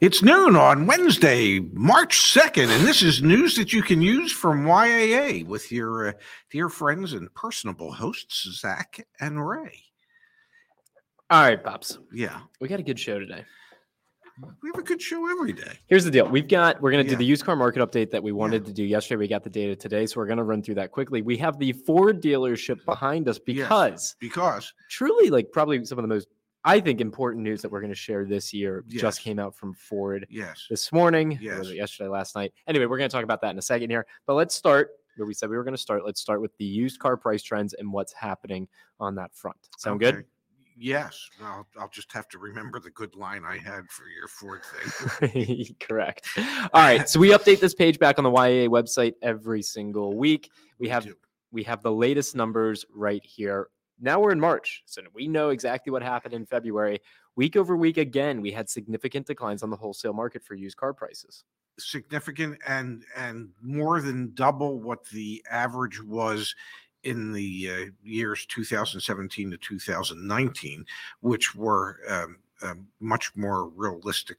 It's noon on Wednesday, March 2nd, and this is news that you can use from YAA with your uh, dear friends and personable hosts, Zach and Ray. All right, Pops. Yeah, We got a good show today. we have a good show every day. Here's the deal. We've got we're gonna Yeah. do the used car market update that we wanted to do yesterday. We got the data today, so we're gonna run through that quickly. We have the Ford dealership behind us Yes. because Because, truly, like probably some of the most I think important news that we're gonna share this year Yes. just came out from Ford yes, this morning. Yes. yesterday, last night. Anyway, we're gonna talk about that in a second here. But let's start where we said we were gonna start. Let's start with the used car price trends and what's happening on that front. Sound good? Okay. Yes. Well, I'll just have to remember the good line I had for your Ford thing. Correct. All right. So we update this page back on the YAA website every single week. We have do. we have the latest numbers right here. Now we're in March, so we know exactly what happened in February. Week over week, again, we had significant declines on the wholesale market for used car prices. significant and and more than double what the average was in the uh, years 2017 to 2019, which were um, um, much more realistic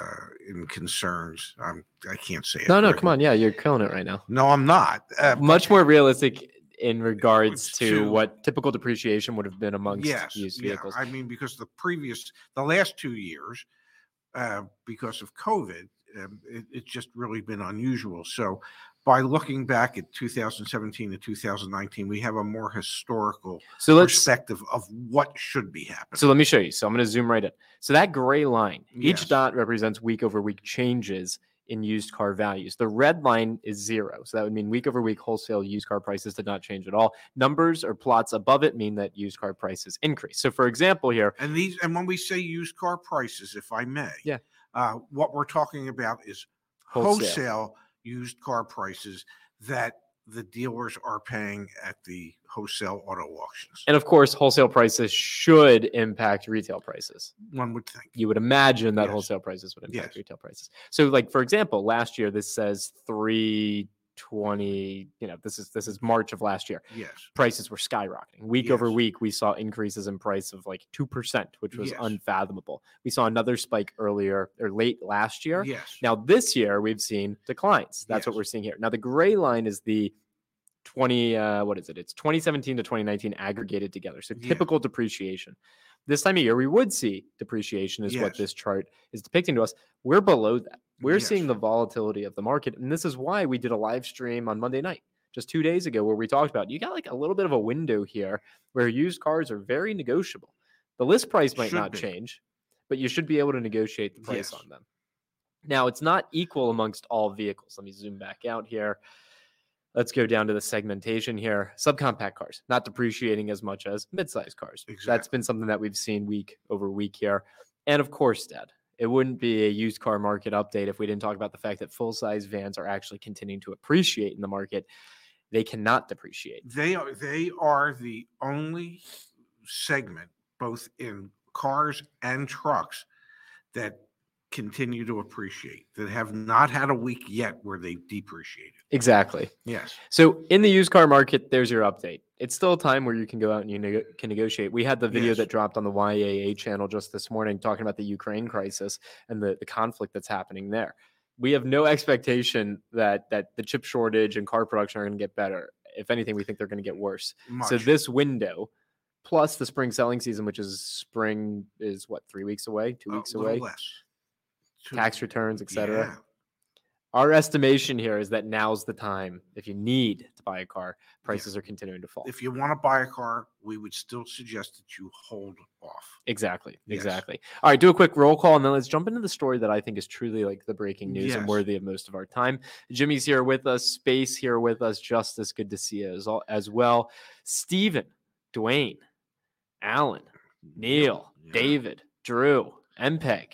uh, in concerns. Um, I can't say it. No, no, correctly. come on. Yeah, you're killing it right now. No, I'm not. Uh, Much more realistic in regards to to- what typical depreciation would have been amongst yes, used yeah. vehicles. I mean, because the previous, the last two years, uh, because of COVID, um, it, it's just really been unusual. So, by looking back at 2017 to 2019, we have a more historical so let's perspective of what should be happening. So let me show you. So I'm going to zoom right in. So that gray line, Yes. each dot represents week over week changes in used car values. The red line is zero. So that would mean week over week wholesale used car prices did not change at all. Numbers or plots above it mean that used car prices increase. So for example, here, and these, and when we say used car prices, if I may, Yeah. uh, what we're talking about is Wholesale. wholesale used car prices that the dealers are paying at the wholesale auto auctions. and of course, wholesale prices should impact retail prices. One would think. You would imagine that Yes. wholesale prices would impact Yes. retail prices. So, like for example, last year this says three twenty. You know, this is this is March of last year. Yes. prices were skyrocketing. Week over week, we saw increases in price of like 2%, which was Yes. unfathomable. We saw another spike earlier or late last year. Yes. Now, this year, we've seen declines. That's what we're seeing here. Now, the gray line is the 20, uh, what is it? It's 2017 to 2019 aggregated together. So Yeah. typical depreciation. This time of year, we would see depreciation, is what this chart is depicting to us. We're below that. We're seeing the volatility of the market. And this is why we did a live stream on Monday night, just two days ago, where we talked about you got like a little bit of a window here where used cars are very negotiable. The list price might Should not be. change, but you should be able to negotiate the price Yes. on them. Now, it's not equal amongst all vehicles. Let me zoom back out here. Let's go down to the segmentation here. Subcompact cars, not depreciating as much as midsize cars. That's been something that we've seen week over week here. And of course, Dad, it wouldn't be a used car market update if we didn't talk about the fact that full size vans are actually continuing to appreciate in the market. They cannot depreciate. They are they are the only segment, both in cars and trucks, that continue to appreciate. That have not had a week yet where they depreciated. Exactly. Yes. So in the used car market, there's your update. It's still a time where you can go out and you nego- can negotiate. We had the video Yes. that dropped on the YAA channel just this morning talking about the Ukraine crisis and the, the conflict that's happening there. We have no expectation that that the chip shortage and car production are going to get better. If anything, we think they're going to get worse. So this window, plus the spring selling season, which is spring, is what three weeks away, two weeks away. less. Tax returns, etc. Yeah. Our estimation here is that now's the time. If you need to buy a car, prices are continuing to fall. If you want to buy a car, we would still suggest that you hold off. Exactly. Yes. Exactly. All right, do a quick roll call and then let's jump into the story that I think is truly like the breaking news and worthy of most of our time. Jimmy's here with us, Space here with us, Justice, good to see you as, al- as well. Stephen, Dwayne, Alan, Neil, Yeah. David, Drew, MPEG,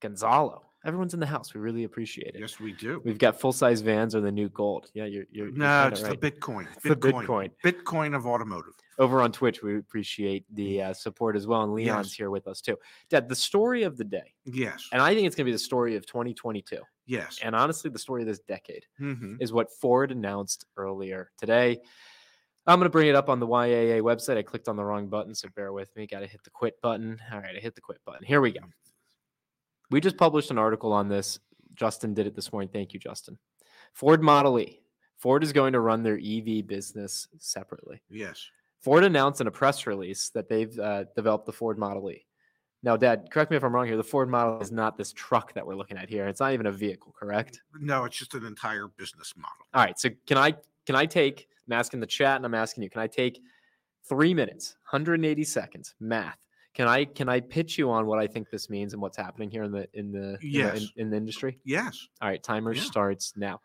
Gonzalo. everyone's in the house. We really appreciate it. Yes, we do. We've got full size vans or the new gold. Yeah, you're you're, you're No, kinda it's right. the Bitcoin. the Bitcoin. Bitcoin of automotive. over on Twitch. We appreciate the uh, support as well, and Leon's Yes. here with us too. Dad, the story of the day, Yes. and I think it's going to be the story of 2022, Yes. and honestly, the story of this decade hmm is what Ford announced earlier today. I'm going to bring it up on the YAA website. I clicked on the wrong button, so bear with me. Got to hit the quit button. All right, I hit the quit button. Here we go. We just published an article on this. Justin did it this morning. Thank you, Justin. Ford Model E. Ford is going to run their EV business separately. Yes. Ford announced in a press release that they've uh, developed the Ford Model E. Now, Dad, correct me if I'm wrong here. The Ford Model is not this truck that we're looking at here. It's not even a vehicle, correct? No, it's just an entire business model. All right. So can I can I take? I'm asking the chat, and I'm asking you. Can I take three minutes, 180 seconds, math? Can I can I pitch you on what I think this means and what's happening here in the in the in the- Yes. in, in the industry? Yes. All right. Timer Yeah. starts now.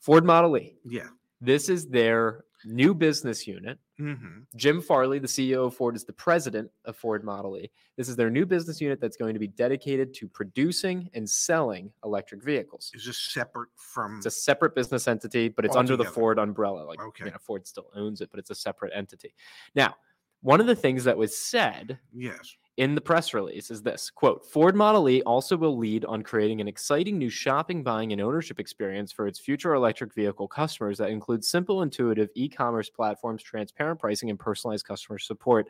Ford Model E. Yeah. This is their new business unit. hmm Jim Farley, the CEO of Ford, is the president of Ford Model E. This is their new business unit that's going to be dedicated to producing and selling electric vehicles. Is this separate from? It's a separate business entity, but it's under the Ford umbrella. Like, Okay. you know, Ford still owns it, but it's a separate entity. Now, one of the things that was said yes. in the press release is this quote ford model e also will lead on creating an exciting new shopping buying and ownership experience for its future electric vehicle customers that includes simple intuitive e-commerce platforms transparent pricing and personalized customer support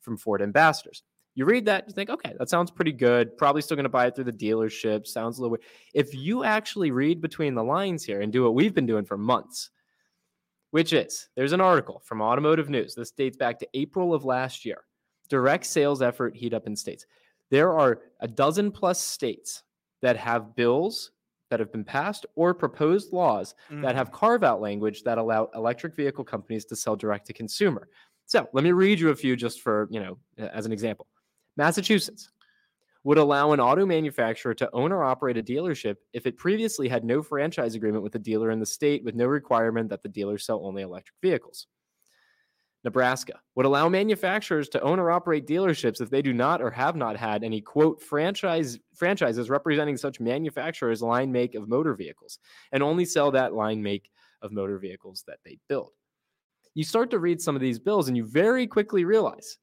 from ford ambassadors. You read that you think okay that sounds pretty good. Probably still going to buy it through the dealership. Sounds a little weird. If you actually read between the lines here and do what we've been doing for months which is there's an article from automotive news this dates back to april of last year direct sales effort heat up in states. There are a dozen plus states that have bills that have been passed or proposed laws that have mm. carve out language that allow electric vehicle companies to sell direct to consumer. So let me read you a few just for, you know, as an example. Massachusetts would allow an auto manufacturer to own or operate a dealership if it previously had no franchise agreement with a dealer in the state with no requirement that the dealer sell only electric vehicles. Nebraska would allow manufacturers to own or operate dealerships if they do not or have not had any quote franchise franchises representing such manufacturers line make of motor vehicles and only sell that line make of motor vehicles that they build. You start to read some of these bills and you very quickly realize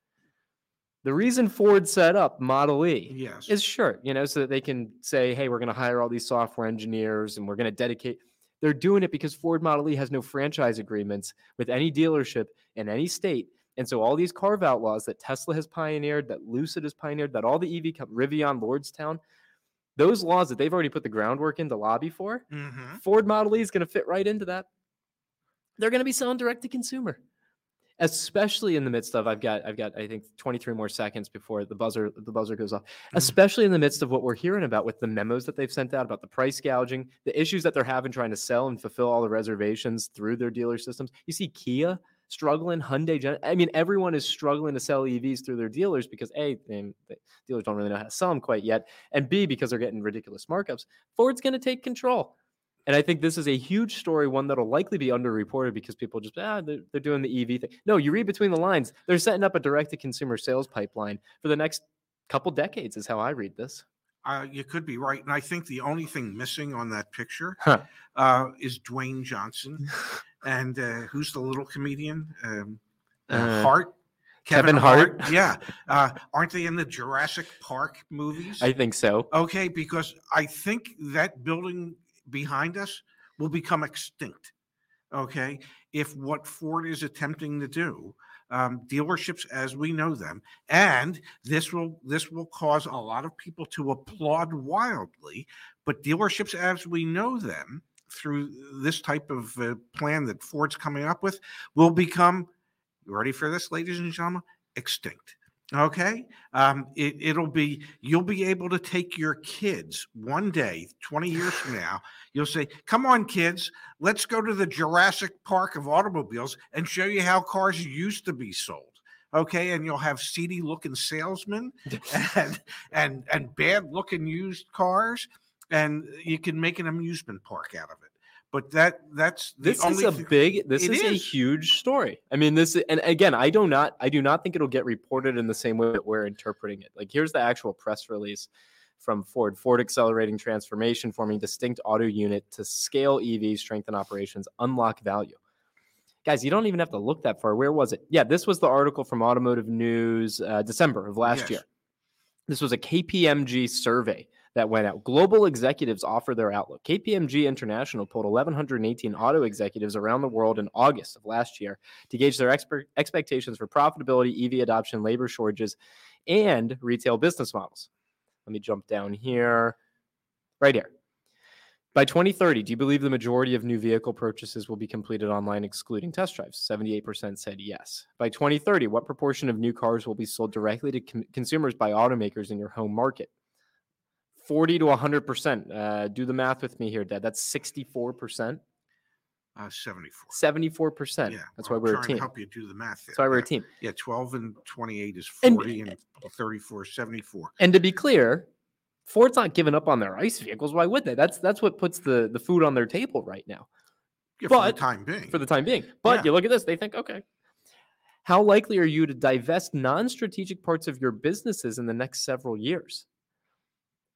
the reason Ford set up Model E Yes. is sure, you know, so that they can say, hey, we're going to hire all these software engineers and we're going to dedicate. They're doing it because Ford Model E has no franchise agreements with any dealership in any state. And so all these carve out laws that Tesla has pioneered, that Lucid has pioneered, that all the EV com- Rivian, Lordstown, those laws that they've already put the groundwork in to lobby for, hmm Ford Model E is going to fit right into that. They're going to be selling direct to consumer, especially in the midst of I've got I've got I think 23 more seconds before the buzzer the buzzer goes off. Mm-hmm. Especially in the midst of what we're hearing about with the memos that they've sent out about the price gouging, the issues that they're having trying to sell and fulfill all the reservations through their dealer systems. You see Kia struggling, Hyundai, I mean everyone is struggling to sell EVs through their dealers because a they, the dealers don't really know how to sell them quite yet, and b because they're getting ridiculous markups. Ford's going to take control. And I think this is a huge story, one that'll likely be underreported because people just, ah, they're, they're doing the EV thing. No, you read between the lines. They're setting up a direct to consumer sales pipeline for the next couple decades, is how I read this. Uh, you could be right, and I think the only thing missing on that picture Huh. uh, is Dwayne Johnson, and uh, who's the little comedian? Um, uh, Uh, Hart. Kevin Hart. Yeah. Uh, aren't they in the Jurassic Park movies? I think so. Okay, because I think that building behind us will become extinct. Okay, if what Ford is attempting to do, um, dealerships as we know them, and this will this will cause a lot of people to applaud wildly, but dealerships as we know them through this type of uh, plan that Ford's coming up with will become. Ready for this, ladies and gentlemen? Extinct. Okay. Um, it, it'll be, you'll be able to take your kids one day, 20 years from now, you'll say, Come on, kids, let's go to the Jurassic Park of automobiles and show you how cars used to be sold. Okay. And you'll have seedy looking salesmen and, and, and bad looking used cars, and you can make an amusement park out of it. But that, that's This is a thing- big, this is a huge story. I mean, this, and again, I do not, I do not think it'll get reported in the same way that we're interpreting it. Like, here's the actual press release from Ford. Ford accelerating transformation, forming distinct auto unit to scale EVs, strengthen operations, unlock value. Guys, you don't even have to look that far. Where was it? Yeah, this was the article from Automotive News, uh, December of last Yes. year. This was a KPMG survey that went out. Global executives offer their outlook. KPMG International pulled 1,118 auto executives around the world in August of last year to gauge their expert expectations for profitability, EV adoption, labor shortages, and retail business models. Let me jump down here, right here. By 2030, do you believe the majority of new vehicle purchases will be completed online, excluding test drives? 78% said yes. By 2030, what proportion of new cars will be sold directly to con- consumers by automakers in your home market? 40 to 100%. Uh, do the math with me here, Dad. That's 64%, Uh, 74. 74%. Yeah. That's why I'm we're a trying team. to help you do the math. That's why we're a team. Yeah, 12 and 28 is 40 and, 34 is 74. And to be clear, Ford's not giving up on their ICE vehicles. Why would they? That's that's what puts the the food on their table right now. Yeah, for But- the time being. for the time being. But Yeah. you look at this, they think, okay. How likely are you to divest non strategic parts of your businesses in the next several years?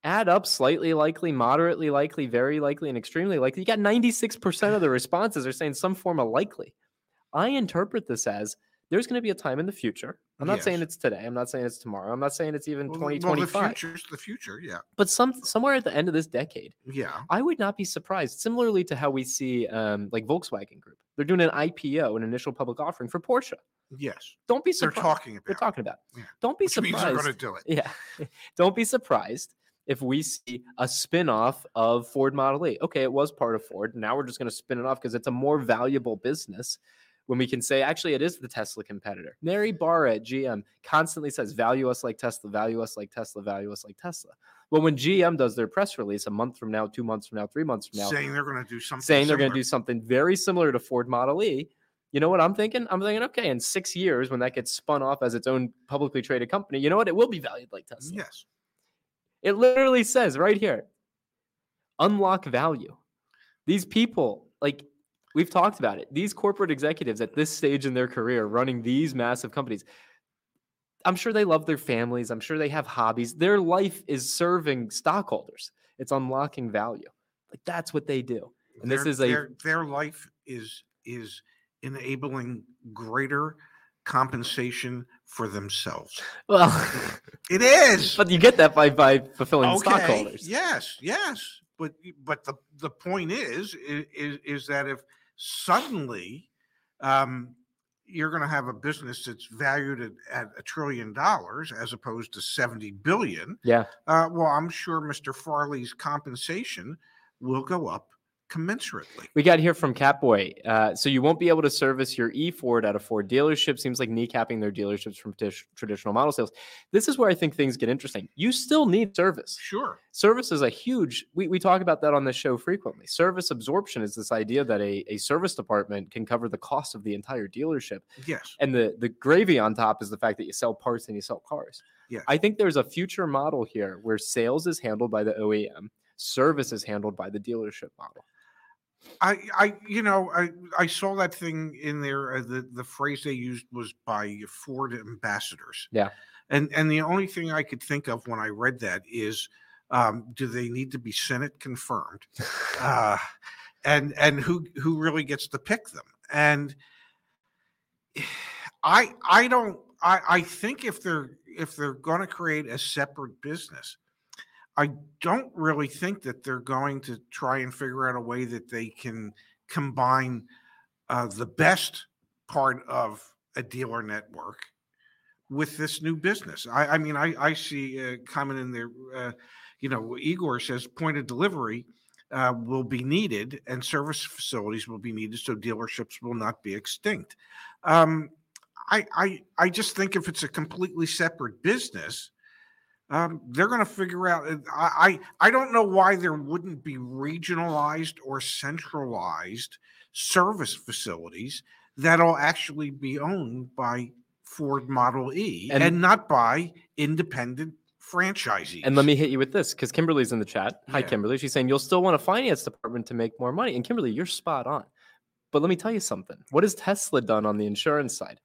Add up slightly likely, moderately likely, very likely, and extremely likely. You got 96% of the responses are saying some form of likely. I interpret this as there's going to be a time in the future. I'm not saying it's today. I'm not saying it's tomorrow. I'm not saying it's even well, the- well, 2025. the future's the future. Yeah. but some somewhere at the end of this decade, Yeah. I would not be surprised. Similarly to how we see um, like Volkswagen Group, they're doing an IPO, an initial public offering for Porsche. Yes. Don't be surprised. They're talking about. They're talking about. Yeah. Don't be which means they're going to do it. Yeah. Don't be surprised if we see a spin-off of Ford Model E. Okay, it was part of Ford. Now we're just going to spin it off because it's a more valuable business when we can say actually it is the Tesla competitor. Mary Barra at GM constantly says value us like Tesla, value us like Tesla, value us like Tesla. Well, when GM does their press release a month from now, two months from now, three months from now, saying they're going to do something. saying they're going to do something very similar to Ford Model E. You know what I'm thinking? I'm thinking, okay, in six years, when that gets spun off as its own publicly traded company, you know what? It will be valued like Tesla. Yes. It literally says right here unlock value. These people, like we've talked about it, these corporate executives at this stage in their career running these massive companies, I'm sure they love their families. I'm sure they have hobbies. Their life is serving stockholders, it's unlocking value. Like that's what they do. And this is a- their, their life is is enabling greater compensation for themselves. Well, It is. but you get that by by fulfilling okay. stockholders. Yes, yes. But but the the point is is is that if suddenly um, you're going to have a business that's valued at, at a trillion dollars as opposed to 70 billion, Yeah. uh, well, I'm sure Mr. Farley's compensation will go up commensurately. We got here from Catboy. Uh, so you won't be able to service your E Ford at a Ford dealership. Seems like kneecapping their dealerships from tish- traditional model sales. This is where I think things get interesting. You still need service. Sure. Service is a huge. We, we talk about that on this show frequently. Service absorption is this idea that a, a service department can cover the cost of the entire dealership. Yes. And the the gravy on top is the fact that you sell parts and you sell cars. Yes. I think there's a future model here where sales is handled by the OEM, service is handled by the dealership model. I, I, you know, I, I saw that thing in there. Uh, the the phrase they used was by Ford ambassadors. Yeah. And and the only thing I could think of when I read that is, um, do they need to be Senate confirmed? uh, and and who who really gets to pick them? And I I don't I I think if they're if they're going to create a separate business, I don't really think that they're going to try and figure out a way that they can combine uh, the best part of a dealer network with this new business. I, I mean, I, I see a comment in there, uh, you know, Igor says point of delivery uh, will be needed and service facilities will be needed so dealerships will not be extinct. Um, I, I, I just think if it's a completely separate business, um, they're going to figure out. uh, I, I I don't know why there wouldn't be regionalized or centralized service facilities that'll actually be owned by Ford Model E and, And- not by independent franchisees. And let me hit you with this because Kimberly's in the chat. Hi, Yeah. Kimberly. She's saying you'll still want a finance department to make more money. And Kimberly, you're spot on. But let me tell you something. What has Tesla done on the insurance side?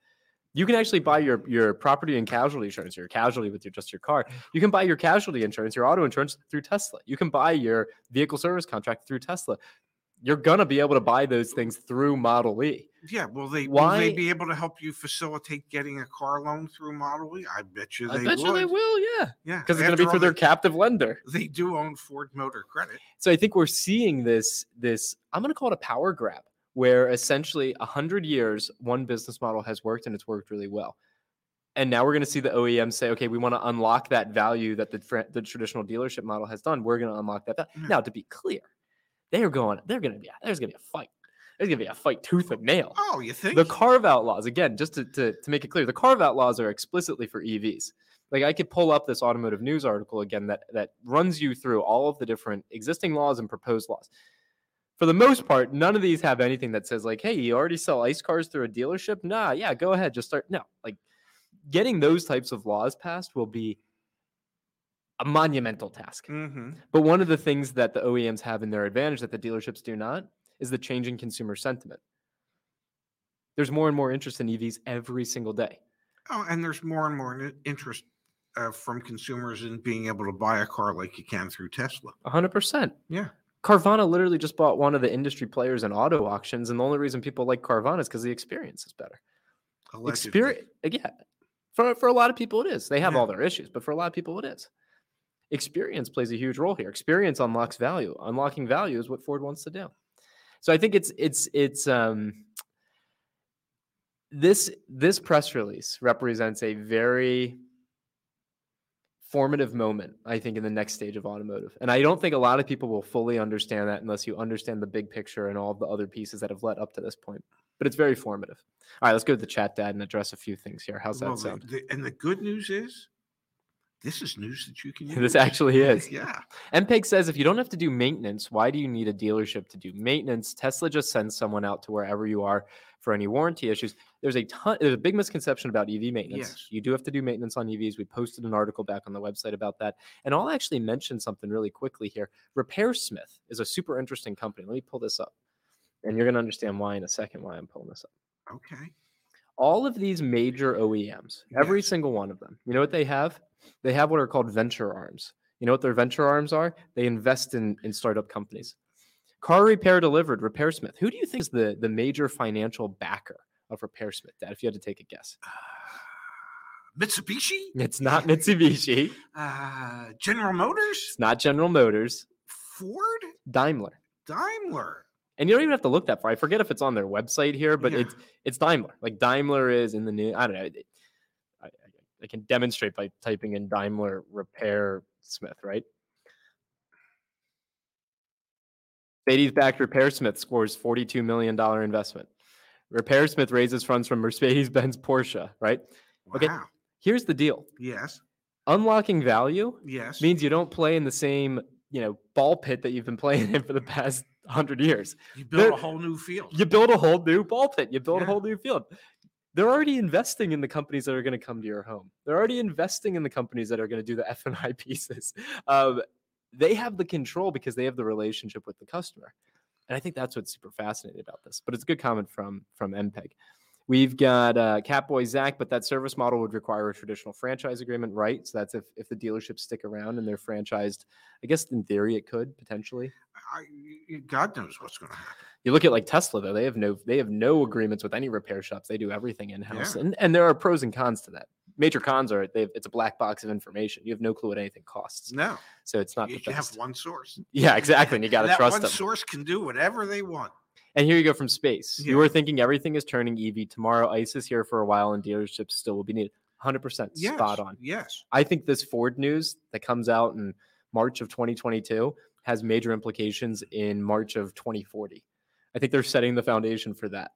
You can actually buy your your property and casualty insurance, your casualty with your just your car. You can buy your casualty insurance, your auto insurance through Tesla. You can buy your vehicle service contract through Tesla. You're gonna be able to buy those things through Model E. Yeah, will they will Why- they be able to help you facilitate getting a car loan through Model E? I bet you I they bet would. you they will, yeah, Yeah, because it's gonna be through their they- captive lender. They do own Ford Motor Credit. So I think we're seeing this this I'm going to call it a power grab where essentially 100 years one business model has worked and it's worked really well. And now we're going to see the OEM say, okay, we want to unlock that value that the the traditional dealership model has done. We're going to unlock that. Yeah. Now, to be clear, they are going. They're going to be. There's going to be a fight. There's going to be a fight tooth and nail. Oh, you think? The carve out laws, again, just to, to, to make it clear, the carve out laws are explicitly for EVs. Like I could pull up this automotive news article again that that runs you through all of the different existing laws and proposed laws. For the most part, none of these have anything that says like, "Hey, you already sell ICE cars through a dealership." Nah, yeah, go ahead, just start. No, like getting those types of laws passed will be a monumental task. mm-hmm. But one of the things that the OEMs have in their advantage that the dealerships do not is the changing consumer sentiment. There's more and more interest in EVs every single day. Oh, and there's more and more interest uh, from consumers in being able to buy a car like you can through Tesla. 100%. Yeah. Carvana literally just bought one of the industry players in auto auctions. And the only reason people like Carvana is because the experience is better. Allegedly. Experience, yeah. For, for a lot of people, it is. They have Yeah. all their issues, but for a lot of people, it is. Experience plays a huge role here. Experience unlocks value. Unlocking value is what Ford wants to do. So I think it's it's it's um this this press release represents a very formative moment i think in the next stage of automotive. And i don't think a lot of people will fully understand that unless you understand the big picture and all the other pieces that have led up to this point. But it's very formative. All right let's go to the chat dad and address a few things here. How's that Well, the- sound? The- and the good news is, this is news that you can use. this actually is. Yeah. mpeg says if you don't have to do maintenance why do you need a dealership to do maintenance? Tesla just sends someone out to wherever you are for any warranty issues there's a ton there's a big misconception about ev maintenance Yes. you do have to do maintenance on evs we posted an article back on the website about that and i'll actually mention something really quickly here RepairSmith is a super interesting company let me pull this up and you're going to understand why in a second why i'm pulling this up Okay. all of these major OEMs, every Yes. single one of them, you know what they have? They have what are called venture arms. You know what their venture arms are? They invest in, in startup companies. Car Repair Delivered, RepairSmith. Who do you think is the, the major financial backer of RepairSmith, Dad, if you had to take a guess? Mitsubishi, It's not Mitsubishi. uh, General Motors, It's not General Motors. Ford, Daimler. Daimler. And you don't even have to look that far. I forget if it's on their website here, but Yeah. it's it's Daimler. Like Daimler is in the new. I don't know. I, I, I can demonstrate by typing in Daimler Repair Smith, right? Mercedes backed RepairSmith scores $42 million investment. RepairSmith raises funds from Mercedes Benz Porsche, right? Wow. Okay. Here's the deal Yes. unlocking value Yes. means you don't play in the same you know ball pit that you've been playing in for the past 100 years you build there- a whole new field. you build a whole new ball pit you build a whole new field they're already investing in the companies that are going to come to your home they're already investing in the companies that are going to do the f&i pieces um, they have the control because they have the relationship with the customer and i think that's what's super fascinating about this but it's a good comment from from mpeg We've got uh, Catboy Zach, but that service model would require a traditional franchise agreement, right? So that's if, if the dealerships stick around and they're franchised. I guess in theory it could potentially. I, God knows what's going to happen. You look at like Tesla though; they have no they have no agreements with any repair shops. They do everything in house, Yeah. and and there are pros and cons to that. Major cons are they've it's a black box of information. You have no clue what anything costs, No, so it's not you the can have one source. Yeah, exactly. And you got to trust one them. source can do whatever they want. And here you go from space. You were thinking everything is turning EV tomorrow. ICE is here for a while, and dealerships still will be needed. 100% spot on. Yes. I think this Ford news that comes out in March of 2022 has major implications in March of 2040. I think they're setting the foundation for that.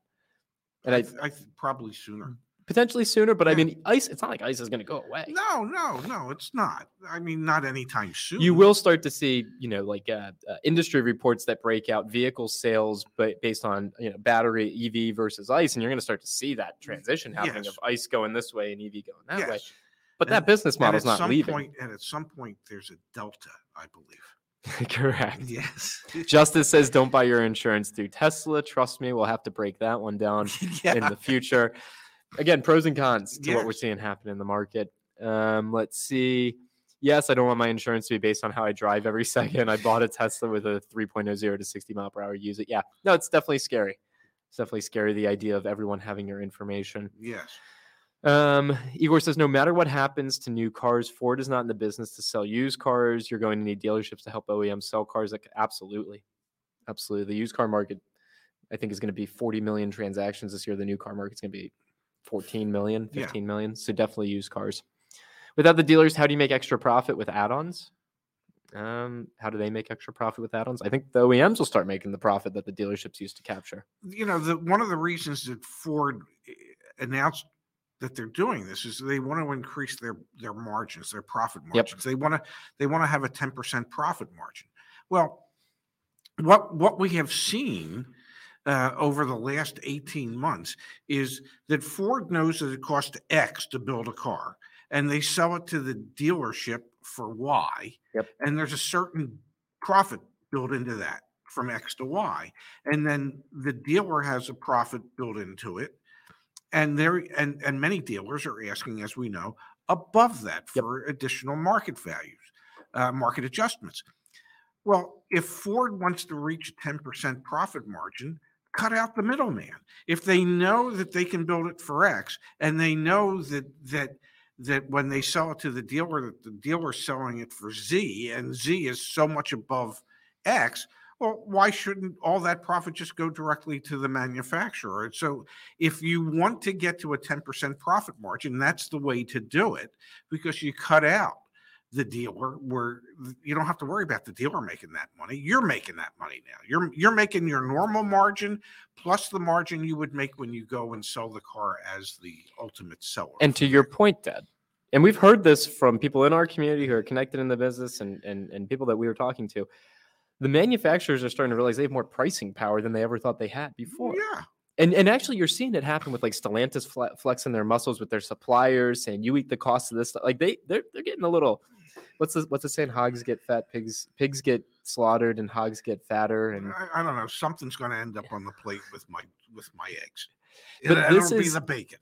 And I, I I probably sooner. Potentially sooner, but I mean, ICE, it's not like ICE is going to go away. No, no, no, it's not. I mean, not anytime soon. You will start to see, you know, like uh, uh, industry reports that break out vehicle sales but based on, you know, battery EV versus ICE, and you're going to start to see that transition happening Mm, Yes. of ICE going this way and EV going that way. Yes. But And- that business model's at not some leaving. Point, and at some point, there's a delta, I believe. Correct. Yes. Justice says, "Don't buy your insurance through Tesla." Trust me, we'll have to break that one down in the future. Again, pros and cons to what we're seeing happen in the market. Um, let's see. Yes, I don't want my insurance to be based on how I drive every second. I bought a Tesla with a 3.0 to 60 mile per hour. Use it. Yeah, no, it's definitely scary. It's definitely scary. The idea of everyone having your information. Yes. Um, Igor says, no matter what happens to new cars, Ford is not in the business to sell used cars. You're going to need dealerships to help OEM sell cars. Like, absolutely, absolutely. The used car market, I think, is going to be 40 million transactions this year. The new car market's going to be 14 million, Yeah. 15 million. So definitely used cars. Without the dealers, how do you make extra profit with add-ons? Um, how do they make extra profit with add-ons? I think the OEMs will start making the profit that the dealerships used to capture. you know, the one of the reasons that Ford eh, announced that they're doing this is they want to increase their their margins, their profit margins. They want to they want to have a 10% profit margin. Well, what what we have seen uh, over the last 18 months is that Ford knows that it costs X to build a car, and they sell it to the dealership for Y. Yep. And there's a certain profit built into that from X to Y, and then the dealer has a profit built into it, and there and and many dealers are asking, as we know, above that Yep. for additional market values, uh, market adjustments. Well, if Ford wants to reach a 10% profit margin, cut out the middleman. If they know that they can build it for X and they know that that that when they sell it to the dealer that the dealer's selling it for Z and Z is so much above X, well, why shouldn't all that profit just go directly to the manufacturer? So if you want to get to a 10% profit margin, that's the way to do it because you cut out the dealer where you don't have to worry about the dealer making that money. You're making that money now. You're you're making your normal margin plus the margin you would make when you go and sell the car as the ultimate seller. And to your point, Dad, and we've heard this from people in our community who are connected in the business and and, and people that we were talking to. The manufacturers are starting to realize they have more pricing power than they ever thought they had before. yeah, And and actually, you're seeing it happen with like Stellantis flexing their muscles with their suppliers, saying you eat the cost of this stuff. Like they they're they're getting a little. What's the what's the saying? Hogs get fat, pigs pigs get slaughtered, and hogs get fatter. And I, I don't know. Something's going to end up on the plate with my with my eggs. But And this it'll be is- the bacon.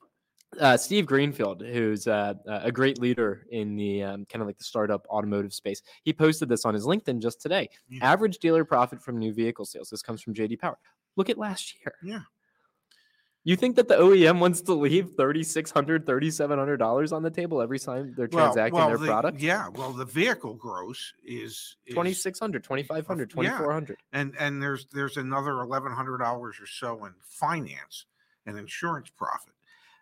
uh, Steve Greenfield, who's uh, a great leader in the um, kind of like the startup automotive space, he posted this on his LinkedIn just today. Yeah. Average dealer profit from new vehicle sales. This comes from JD Power. Look at last year. Yeah. You think that the OEM wants to leave $3,600, $3,700 on the table every time they're transacting their the- product? Yeah, well, the vehicle gross is, is 2600 2500 yeah. 2400 and and there's there's another eleven hundred dollars or so in finance and insurance profit.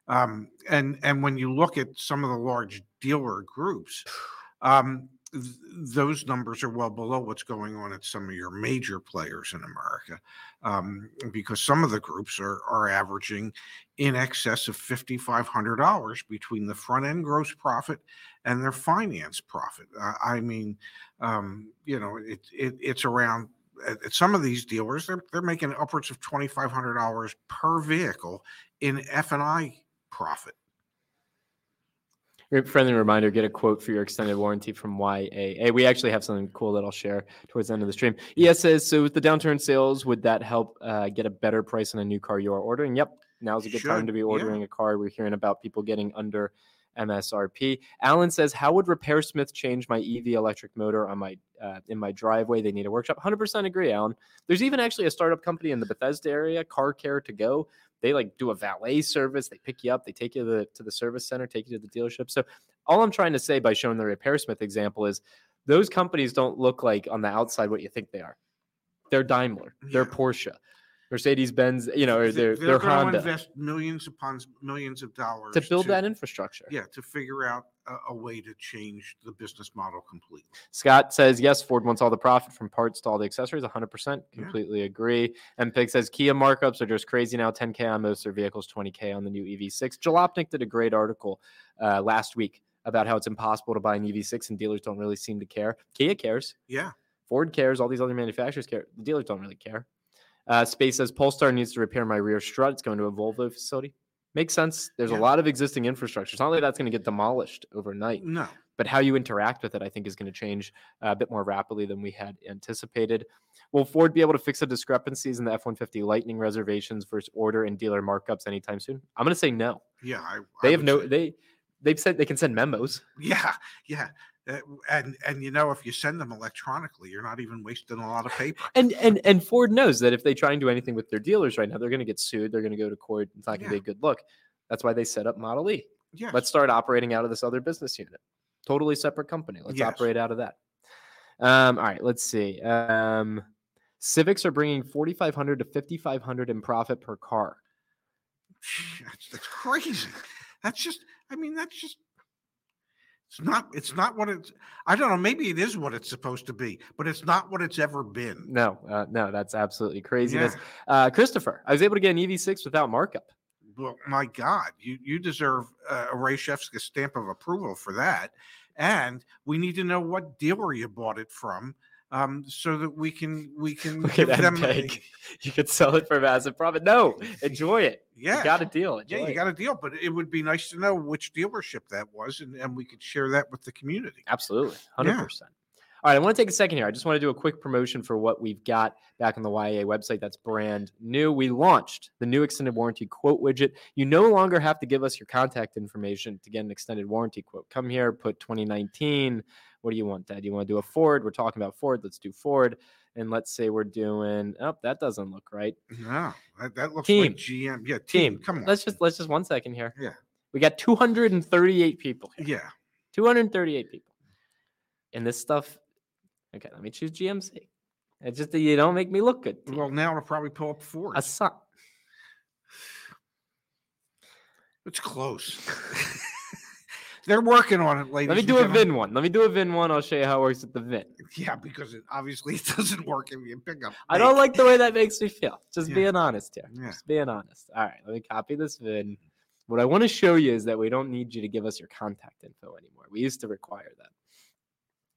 Um, and and when you look at some of the large dealer groups, um, those numbers are well below what's going on at some of your major players in America, um, because some of the groups are are averaging in excess of fifty five hundred dollars between the front end gross profit and their finance profit. Uh, I mean, um, you know, it, it it's around at, some of these dealers they're they're making upwards of twenty five hundred dollars per vehicle in F and I profit. Friendly reminder: get a quote for your extended warranty from YAA. We actually have something cool that I'll share towards the end of the stream. ES says, "So with the downturn sales, would that help uh, get a better price on a new car you are ordering?" Yep, now's a good time to be yeah. ordering a car. We're hearing about people getting under MSRP. Alan says, "How would RepairSmith change my EV electric motor on my uh, in my driveway? They need a workshop." Hundred percent agree, Alan. There's even actually a startup company in the Bethesda area, Car Care to Go. They like do a valet service. They pick you up. They take you to the to the service center, take you to the dealership. So all I'm trying to say by showing the RepairSmith example is those companies don't look like on the outside what you think they are. They're Daimler, they're Yeah. Porsche, Mercedes Benz, you know, or they're, they're, gonna Honda invest millions upon millions of dollars to build that infrastructure. Yeah, to figure out a, a way to change the business model completely. Scott says, yes, Ford wants all the profit from parts to all the accessories. 100%. Yeah. Completely agree. And Pig says, Kia markups are just crazy now 10K on most of their vehicles, 20K on the new EV6. Jalopnik did a great article uh, last week about how it's impossible to buy an EV6 and dealers don't really seem to care. Kia cares. Yeah, Ford cares. All these other manufacturers care. The dealers don't really care. Uh, Space says Polestar needs to repair my rear strut. It's going to a Volvo facility. Makes sense. There's Yeah. a lot of existing infrastructure. It's not like that's going to get demolished overnight, no, but how you interact with it, I think, is going to change uh, a bit more rapidly than we had anticipated. Will Ford be able to fix the discrepancies in the F 150 Lightning reservations versus order and dealer markups anytime soon? I'm going to say no. Yeah, I, They I have no, say- they, they've said they can send memos. Yeah, yeah, and and you know if you send them electronically, you're not even wasting a lot of paper. And, and, and Ford knows that if they try and do anything with their dealers right now, they're going to get sued. They're going to go to court. It's not going to Yeah. be a good look. That's why they set up Model E. Yeah, Let's start operating out of this other business unit. Totally separate company. Let's Yes. operate out of that. Um, all right, let's see. Um, Civics are bringing 4500 to 5500 in profit per car. that's, that's crazy. That's just. I mean, that's just. It's not. It's not what it's. I don't know. Maybe it is what it's supposed to be, but it's not what it's ever been. No, uh, no, that's absolutely craziness. Yeah. Uh, Christopher, I was able to get an EV6 without markup. Well, my God, you you deserve uh, a Ray Shefska stamp of approval for that, and we need to know what dealer you bought it from, um, so that we can we can Look give them. peg. You could sell it for massive profit. No, enjoy it. Yeah, You got a deal. Enjoy yeah, you it. got a deal, but it would be nice to know which dealership that was, and, and we could share that with the community. Absolutely. Yeah. 100%. All right. I want to take a second here. I just want to do a quick promotion for what we've got back on the YAA website that's brand new. We launched the new extended warranty quote widget. You no longer have to give us your contact information to get an extended warranty quote. Come here, put 2019. What do you want, Dad? You want to do a Ford? We're talking about Ford. Let's do Ford. And let's say we're doing, oh, that doesn't look right. No, that, that looks Team. like GM. Yeah, Team, team. Come on. Let's just, let's just one second here. Yeah. We got 238 people here. yeah. 238 people. And this stuff, okay, let me choose GMC. It's just that you don't make me look good. team. Well, now it'll probably pull up Ford. a son. It's close. They're working on it, ladies. Let me do a. VIN one. Let me do a VIN one. I'll show you how it works with the VIN. Yeah, because it, obviously it doesn't work if you pick up. I don't like the way that makes me feel. Just Yeah. being honest here. Yeah. Just being honest. All right, let me copy this VIN. What I want to show you is that we don't need you to give us your contact info anymore. We used to require that.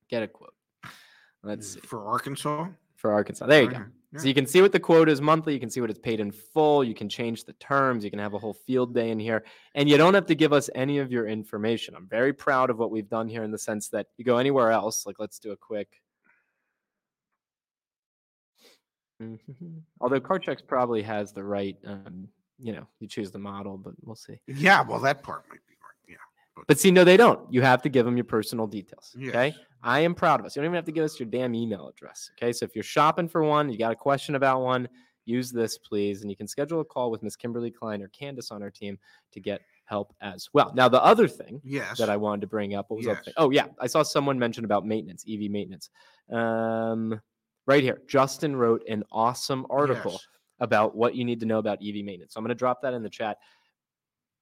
Get a quote. Let's mm, see. for Arkansas. For Arkansas. There you go. Okay, So you can see what the quote is monthly. You can see what it's paid in full. You can change the terms. You can have a whole field day in here. And you don't have to give us any of your information. I'm very proud of what we've done here in the sense that you go anywhere else. Like, let's do a quick. Although CarChex probably has the right, um, you know, you choose the model, but we'll see. Yeah, well, that part might be right. Yeah. But see, no, they don't. You have to give them your personal details. Okay. I am proud of us. You don't even have to give us your damn email address. Okay. So if you're shopping for one, you got a question about one, use this, please. And you can schedule a call with Miss Kimberly Klein or Candace on our team to get help as well. Now, the other thing Yes. that I wanted to bring up, what was Yes. thing? Oh, yeah. I saw someone mention about maintenance, EV maintenance. Um, right here. Justin wrote an awesome article Yes. about what you need to know about EV maintenance. So I'm going to drop that in the chat.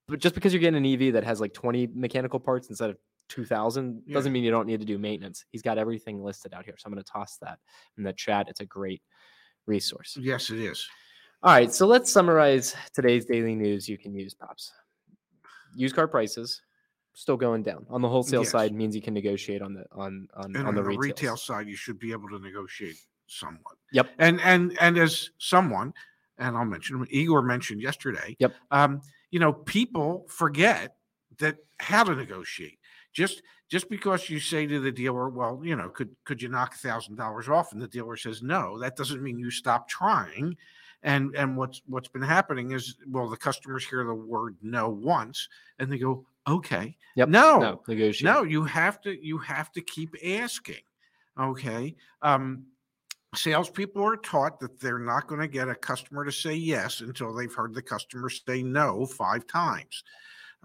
But just because you're getting an EV that has like 20 mechanical parts instead of 2000 Yeah. doesn't mean you don't need to do maintenance. He's got everything listed out here. So I'm going to toss that in the chat. It's a great resource. Yes, it is. All right, so let's summarize today's daily news you can use, Pops. Used car prices still going down. On the wholesale Yes. side means you can negotiate on the on on, And on the, retail retail side, you should be able to negotiate somewhat. Yep. And and and as someone, and I'll mention Igor mentioned yesterday. Yep. Um, you know, people forget that how to negotiate. Just just because you say to the dealer, well, you know, could could you knock a thousand dollars off, and the dealer says no, that doesn't mean you stop trying. And and what's what's been happening is, well, the customers hear the word no once, and they go, okay, Yep. no, No, negotiate. no, you have to you have to keep asking. Okay. Um salespeople are taught that they're not going to get a customer to say yes until they've heard the customer say no five times.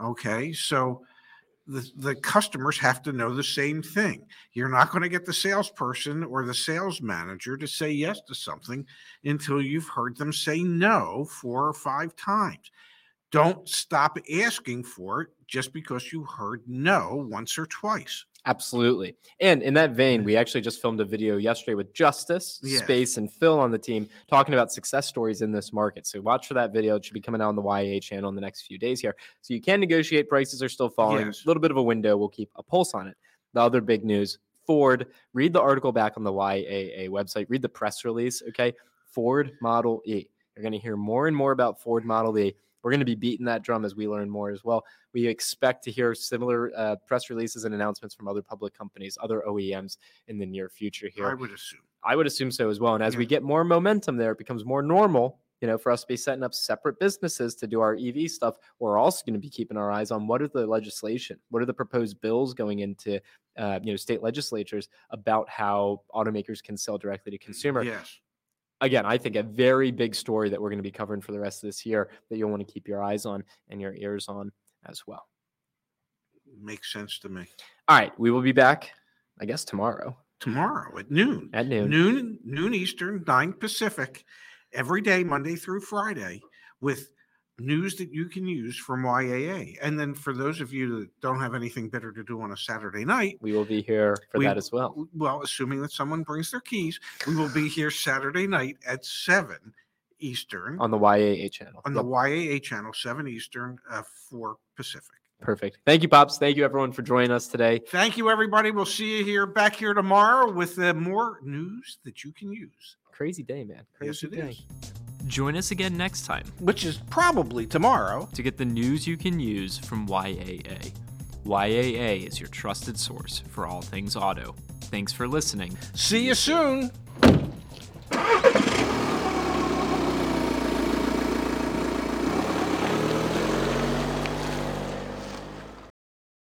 Okay. So the, the customers have to know the same thing. You're not going to get the salesperson or the sales manager to say yes to something until you've heard them say no four or five times. Don't stop asking for it just because you heard no once or twice. Absolutely. And in that vein, we actually just filmed a video yesterday with Justice. Space, and Phil on the team talking about success stories in this market. So watch for that video. It should be coming out on the YAA channel in the next few days here. So you can negotiate. Prices are still falling. Yes. A little bit of a window. We'll keep a pulse on it. The other big news Ford, read the article back on the YAA website, read the press release. Okay. Ford Model E. You're going to hear more and more about Ford Model E. we're going to be beating that drum as we learn more as well. We expect to hear similar uh, press releases and announcements from other public companies, other OEMs in the near future here. I would assume. I would assume so as well. And as we get more momentum there, it becomes more normal, you know, for us to be setting up separate businesses to do our EV stuff. We're also going to be keeping our eyes on what are the legislation, what are the proposed bills going into, uh, you know, state legislatures about how automakers can sell directly to consumer. Yes. Again, I think a very big story that we're going to be covering for the rest of this year that you'll want to keep your eyes on and your ears on as well. Makes sense to me. All right, we will be back, I guess, tomorrow Tomorrow at noon. at noon. Noon, noon Eastern, 9 Pacific, every day, Monday through Friday, with news that you can use from YAA. And then for those of you that don't have anything better to do on a Saturday night, We will be here for we- that as well. Well, assuming that someone brings their keys, we will be here Saturday night at 7 Eastern on the YAA channel. on Yep. the YAA channel, 7 Eastern, uh, 4 Pacific. Perfect. Thank you, Pops. Thank you, everyone, for joining us today. Thank you, everybody. We'll see you here back here tomorrow with uh, more news that you can use. Crazy day, man. Yes, Crazy it day. is. Join us again next time Which is probably tomorrow. to get the news you can use from YAA. YAA is your trusted source for all things auto. Thanks for listening. See you soon.